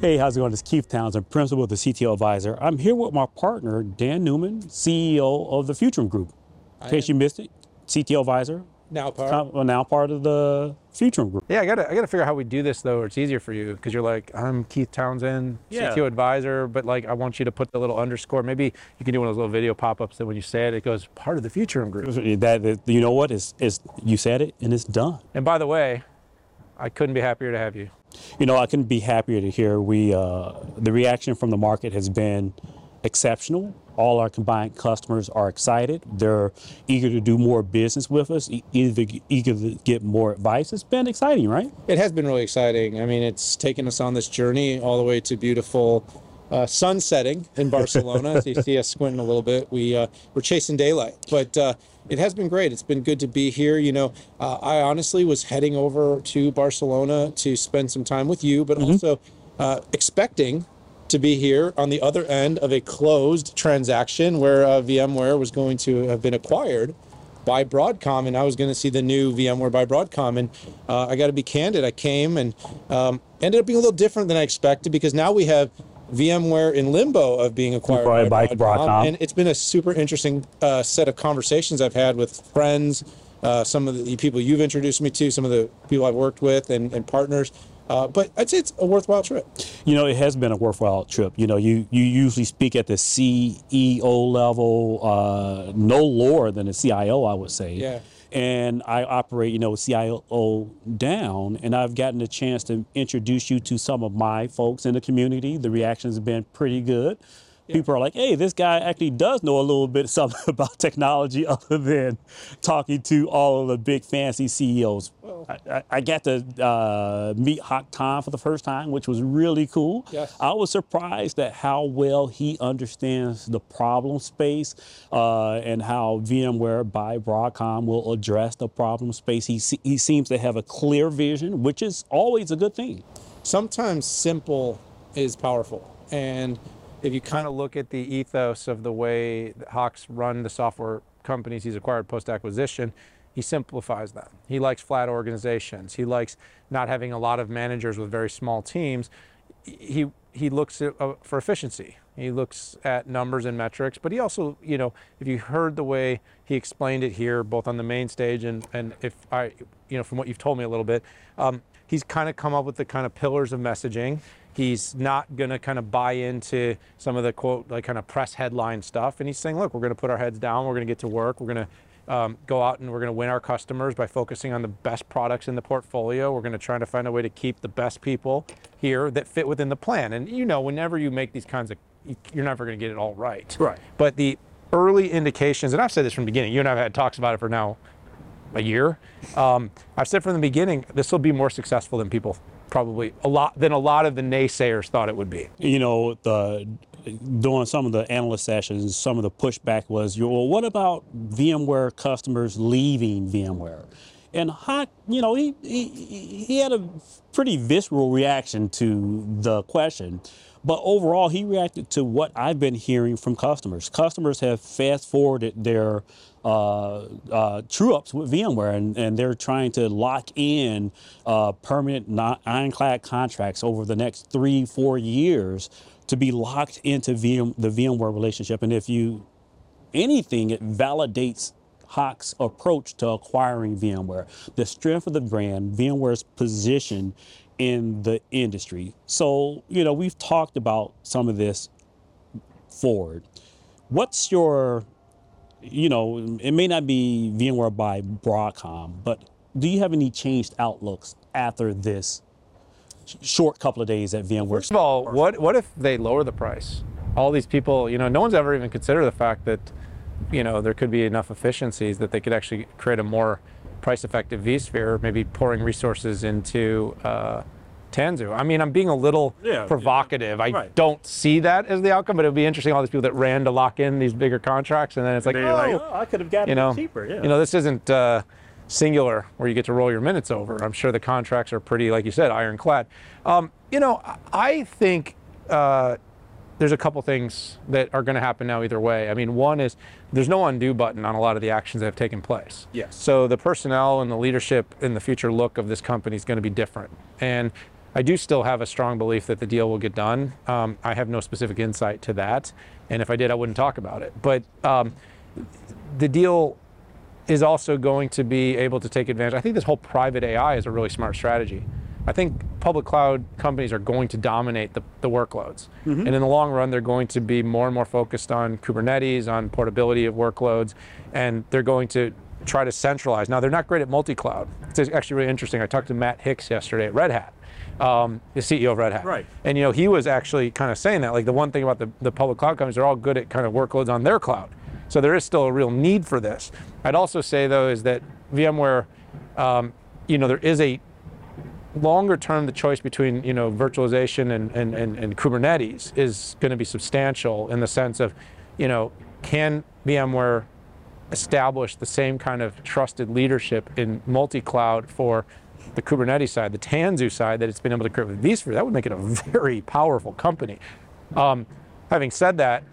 Hey, how's it going? It's Keith Townsend, principal of the CTO Advisor. I'm here with my partner, Dan Newman, CEO of the Futurum Group. In case you missed it, CTO Advisor, Now part. com- well, now part of the Futurum Group. Yeah, I gotta I gotta figure out how we do this though. or it's easier for you because you're like I'm Keith Townsend, Yeah. CTO advisor, but like I want you to put the little underscore. Maybe you can do one of those little video pop-ups that when you say it, it goes part of the Futurum group. That, that- you know what? It's, it's, you said it, and it's done. And by the way, I couldn't be happier to have you. You know, I couldn't be happier to hear we uh, the reaction from the market has been exceptional. All our combined customers are excited. They're eager to do more business with us, either eager to get more advice. It's been exciting, right? It has been really exciting. I mean, it's taken us on this journey all the way to beautiful uh, sun setting in Barcelona. As you see us squinting a little bit, we uh, we're chasing daylight, but uh, it has been great. It's been good to be here. You know, uh, I honestly was heading over to Barcelona to spend some time with you, but also uh, expecting to be here on the other end of a closed transaction where uh, VMware was going to have been acquired by Broadcom, and I was going to see the new VMware by Broadcom. And uh, I got to be candid, I came and um, ended up being a little different than I expected because now we have VMware in limbo of being acquired by, by Broadcom. Broadcom. And it's been a super interesting uh, set of conversations I've had with friends, uh, some of the people you've introduced me to, some of the people I've worked with, and, and partners. Uh, but I'd say it's a worthwhile trip. You know, it has been a worthwhile trip. You know, you, you usually speak at the CEO level, uh, no lower than the CIO, I would say. Yeah. And I operate, you know, CIO down, and I've gotten a chance to introduce you to some of my folks in the community. The reactions have been pretty good. People are like, "Hey, this guy actually does know a little bit something about technology, other than talking to all of the big fancy CEOs." I, I, I got to uh, meet Hock Tan for the first time, which was really cool. Yes. I was surprised at how well he understands the problem space uh, and how VMware by Broadcom will address the problem space. He, he seems to have a clear vision, which is always a good thing. Sometimes simple is powerful. And If you kind of look at the ethos of the way Hock's run the software companies he's acquired post acquisition, he simplifies them. He likes flat organizations. He likes not having a lot of managers with very small teams. He he looks at, uh, for efficiency. He looks at numbers and metrics, but he also, you know, if you heard the way he explained it here, both on the main stage and and if I, you know, from what you've told me a little bit, um, he's kind of come up with the kind of pillars of messaging. He's not going to kind of buy into some of the quote, like kind of press headline stuff. And he's saying, look, we're going to put our heads down. We're going to get to work. We're going to um, go out and we're going to win our customers by focusing on the best products in the portfolio. We're going to try to find a way to keep the best people here that fit within the plan. And you know, whenever you make these kinds of, you're never going to get it all right. Right. But the early indications, and I've said this from the beginning, you and I have had talks about it for now a year. Um, I've said from the beginning, this will be more successful than people probably a lot than a lot of the naysayers thought it would be. you know, the during some of the analyst sessions, some of the pushback was, well, what about VMware customers leaving VMware? And Hock, you know, he, he he had a pretty visceral reaction to the question, but overall, he reacted to what I've been hearing from customers. Customers have fast forwarded their uh, uh, true ups with VMware, and, and they're trying to lock in uh, permanent ironclad contracts over the next three, four years to be locked into VM, the VMware relationship. And if you anything, it validates Hock's approach to acquiring VMware, the strength of the brand, VMware's position in the industry. So, you know, we've talked about some of this forward. What's your, you know, it may not be VMware by Broadcom, but do you have any changed outlooks after this short couple of days at VMware? First of all, what what if they lower the price? All these people, you know, no one's ever even considered the fact that, you know, there could be enough efficiencies that they could actually create a more price-effective vSphere, maybe pouring resources into uh, Tanzu. I mean, I'm being a little Yeah, provocative. I right. don't see that as the outcome, but it would be interesting. All these people that ran to lock in these bigger contracts, and then it's like, oh, like, "Oh, I could have gotten you know, it cheaper. Yeah. you know, this isn't uh, Cingular where you get to roll your minutes over. I'm sure the contracts are pretty, like you said, ironclad. Um, you know, I- I think uh, there's a couple things that are going to happen now either way. I mean, one is there's no undo button on a lot of the actions that have taken place. Yes. So the personnel and the leadership and the future look of this company is going to be different. And I do still have a strong belief that the deal will get done. Um, I have no specific insight to that, and if I did, I wouldn't talk about it. But um, the deal is also going to be able to take advantage. I think this whole private AI is a really smart strategy. I think public cloud companies are going to dominate the, the workloads. And in the long run, they're going to be more and more focused on Kubernetes, on portability of workloads, and they're going to try to centralize. Now, they're not great at multi cloud. It's actually really interesting. I talked to Matt Hicks yesterday at Red Hat, um, the CEO of Red Hat. Right. And you know, he was actually kind of saying that. Like the one thing about the, the public cloud companies, they're all good at kind of workloads on their cloud. So there is still a real need for this. I'd also say though is that VMware, um, you know, there is a longer term the choice between you know virtualization and, and, and, and Kubernetes is going to be substantial in the sense of, you know, can VMware establish the same kind of trusted leadership in multi-cloud for the Kubernetes side, the Tanzu side that it's been able to create with vSphere, that would make it a very powerful company. Um, having said that,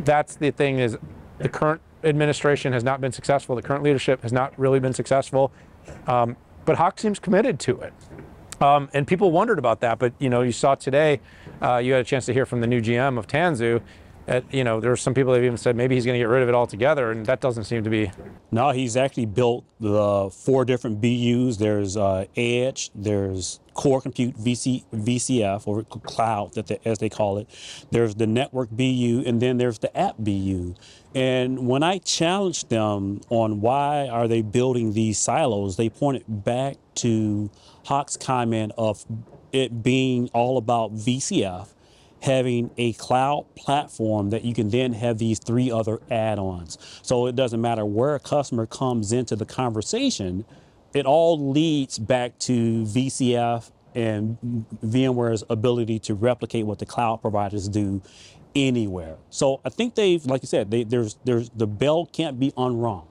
that's the thing is the current administration has not been successful. The current leadership has not really been successful. Um, but Hock seems committed to it. Um, and people wondered about that, but you know, you saw today, uh, you had a chance to hear from the new GM of Tanzu. At, you know, there were some people that have even said maybe he's going to get rid of it altogether, and that doesn't seem to be. No, he's actually built the four different BUs. There's uh, Edge, there's Core Compute VC, VCF or Cloud, that they, as they call it. There's the Network BU, and then there's the App BU. And when I challenged them on why are they building these silos, they pointed back to Hock's comment of it being all about VCF having a cloud platform that you can then have these three other add-ons. So it doesn't matter where a customer comes into the conversation, it all leads back to VCF and VMware's ability to replicate what the cloud providers do anywhere. So I think they've, like you said, they, there's there's the bell can't be unrung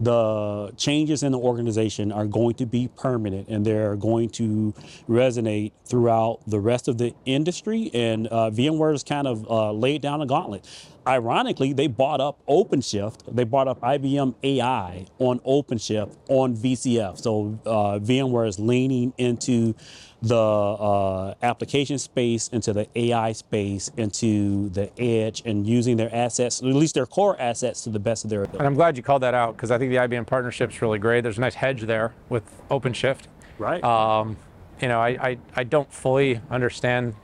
the changes in the organization are going to be permanent and they're going to resonate throughout the rest of the industry. And uh, VMware has kind of uh, laid down a gauntlet. Ironically, they bought up OpenShift. They bought up IBM AI on OpenShift on VCF. So uh, VMware is leaning into the uh, application space, into the AI space, into the edge, and using their assets, at least their core assets, to the best of their ability. And I'm glad you called that out because I think the IBM partnership's really great. There's a nice hedge there with OpenShift. Right. Um, you know, I, I, I don't fully understand,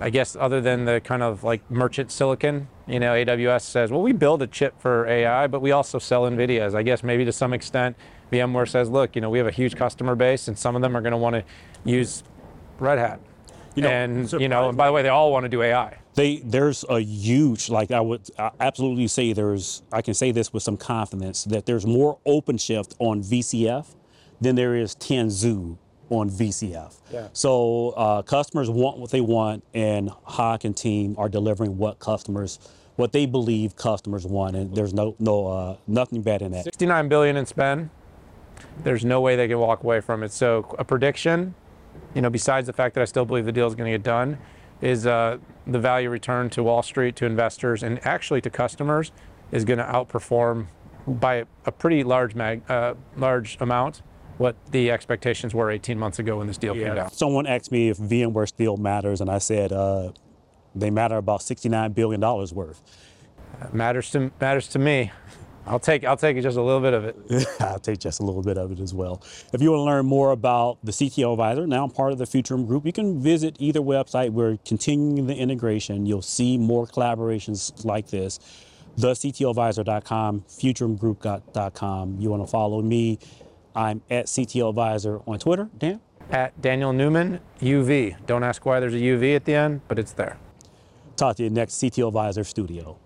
I guess, other than the kind of like merchant silicon. You know, AWS says, well, we build a chip for AI, but we also sell NVIDIAs. I guess maybe to some extent, VMware says, look, you know, we have a huge customer base and some of them are going to want to use Red Hat. You know, and, you know, and by the way, they all want to do AI. they there's a huge like I would I absolutely say there's I can say this with some confidence that there's more OpenShift on VCF than there is Tanzu on VCF. Yeah. So uh, customers want what they want, and Hock and team are delivering what customers what they believe customers want, and there's no no uh, nothing bad in that. 69 billion in spend. There's no way they can walk away from it. So a prediction, you know, besides the fact that I still believe the deal is going to get done, is uh, the value return to Wall Street, to investors, and actually to customers is going to outperform by a pretty large mag, uh, large amount what the expectations were 18 months ago when this deal came down. Someone asked me if VMware still matters, and I said uh, they matter about 69 billion dollars worth. Matters to matters to me. I'll take I'll take just a little bit of it. I'll take just a little bit of it as well. If you want to learn more about the CTO Advisor, now I'm part of the Futurum Group, you can visit either website. We're continuing the integration. You'll see more collaborations like this. TheCTOadvisor.com, FuturumGroup.com. You want to follow me? I'm at CTO Advisor on Twitter. Dan? At Daniel Newman UV. Don't ask why there's a UV at the end, but it's there. Talk to you next CTO Advisor Studio.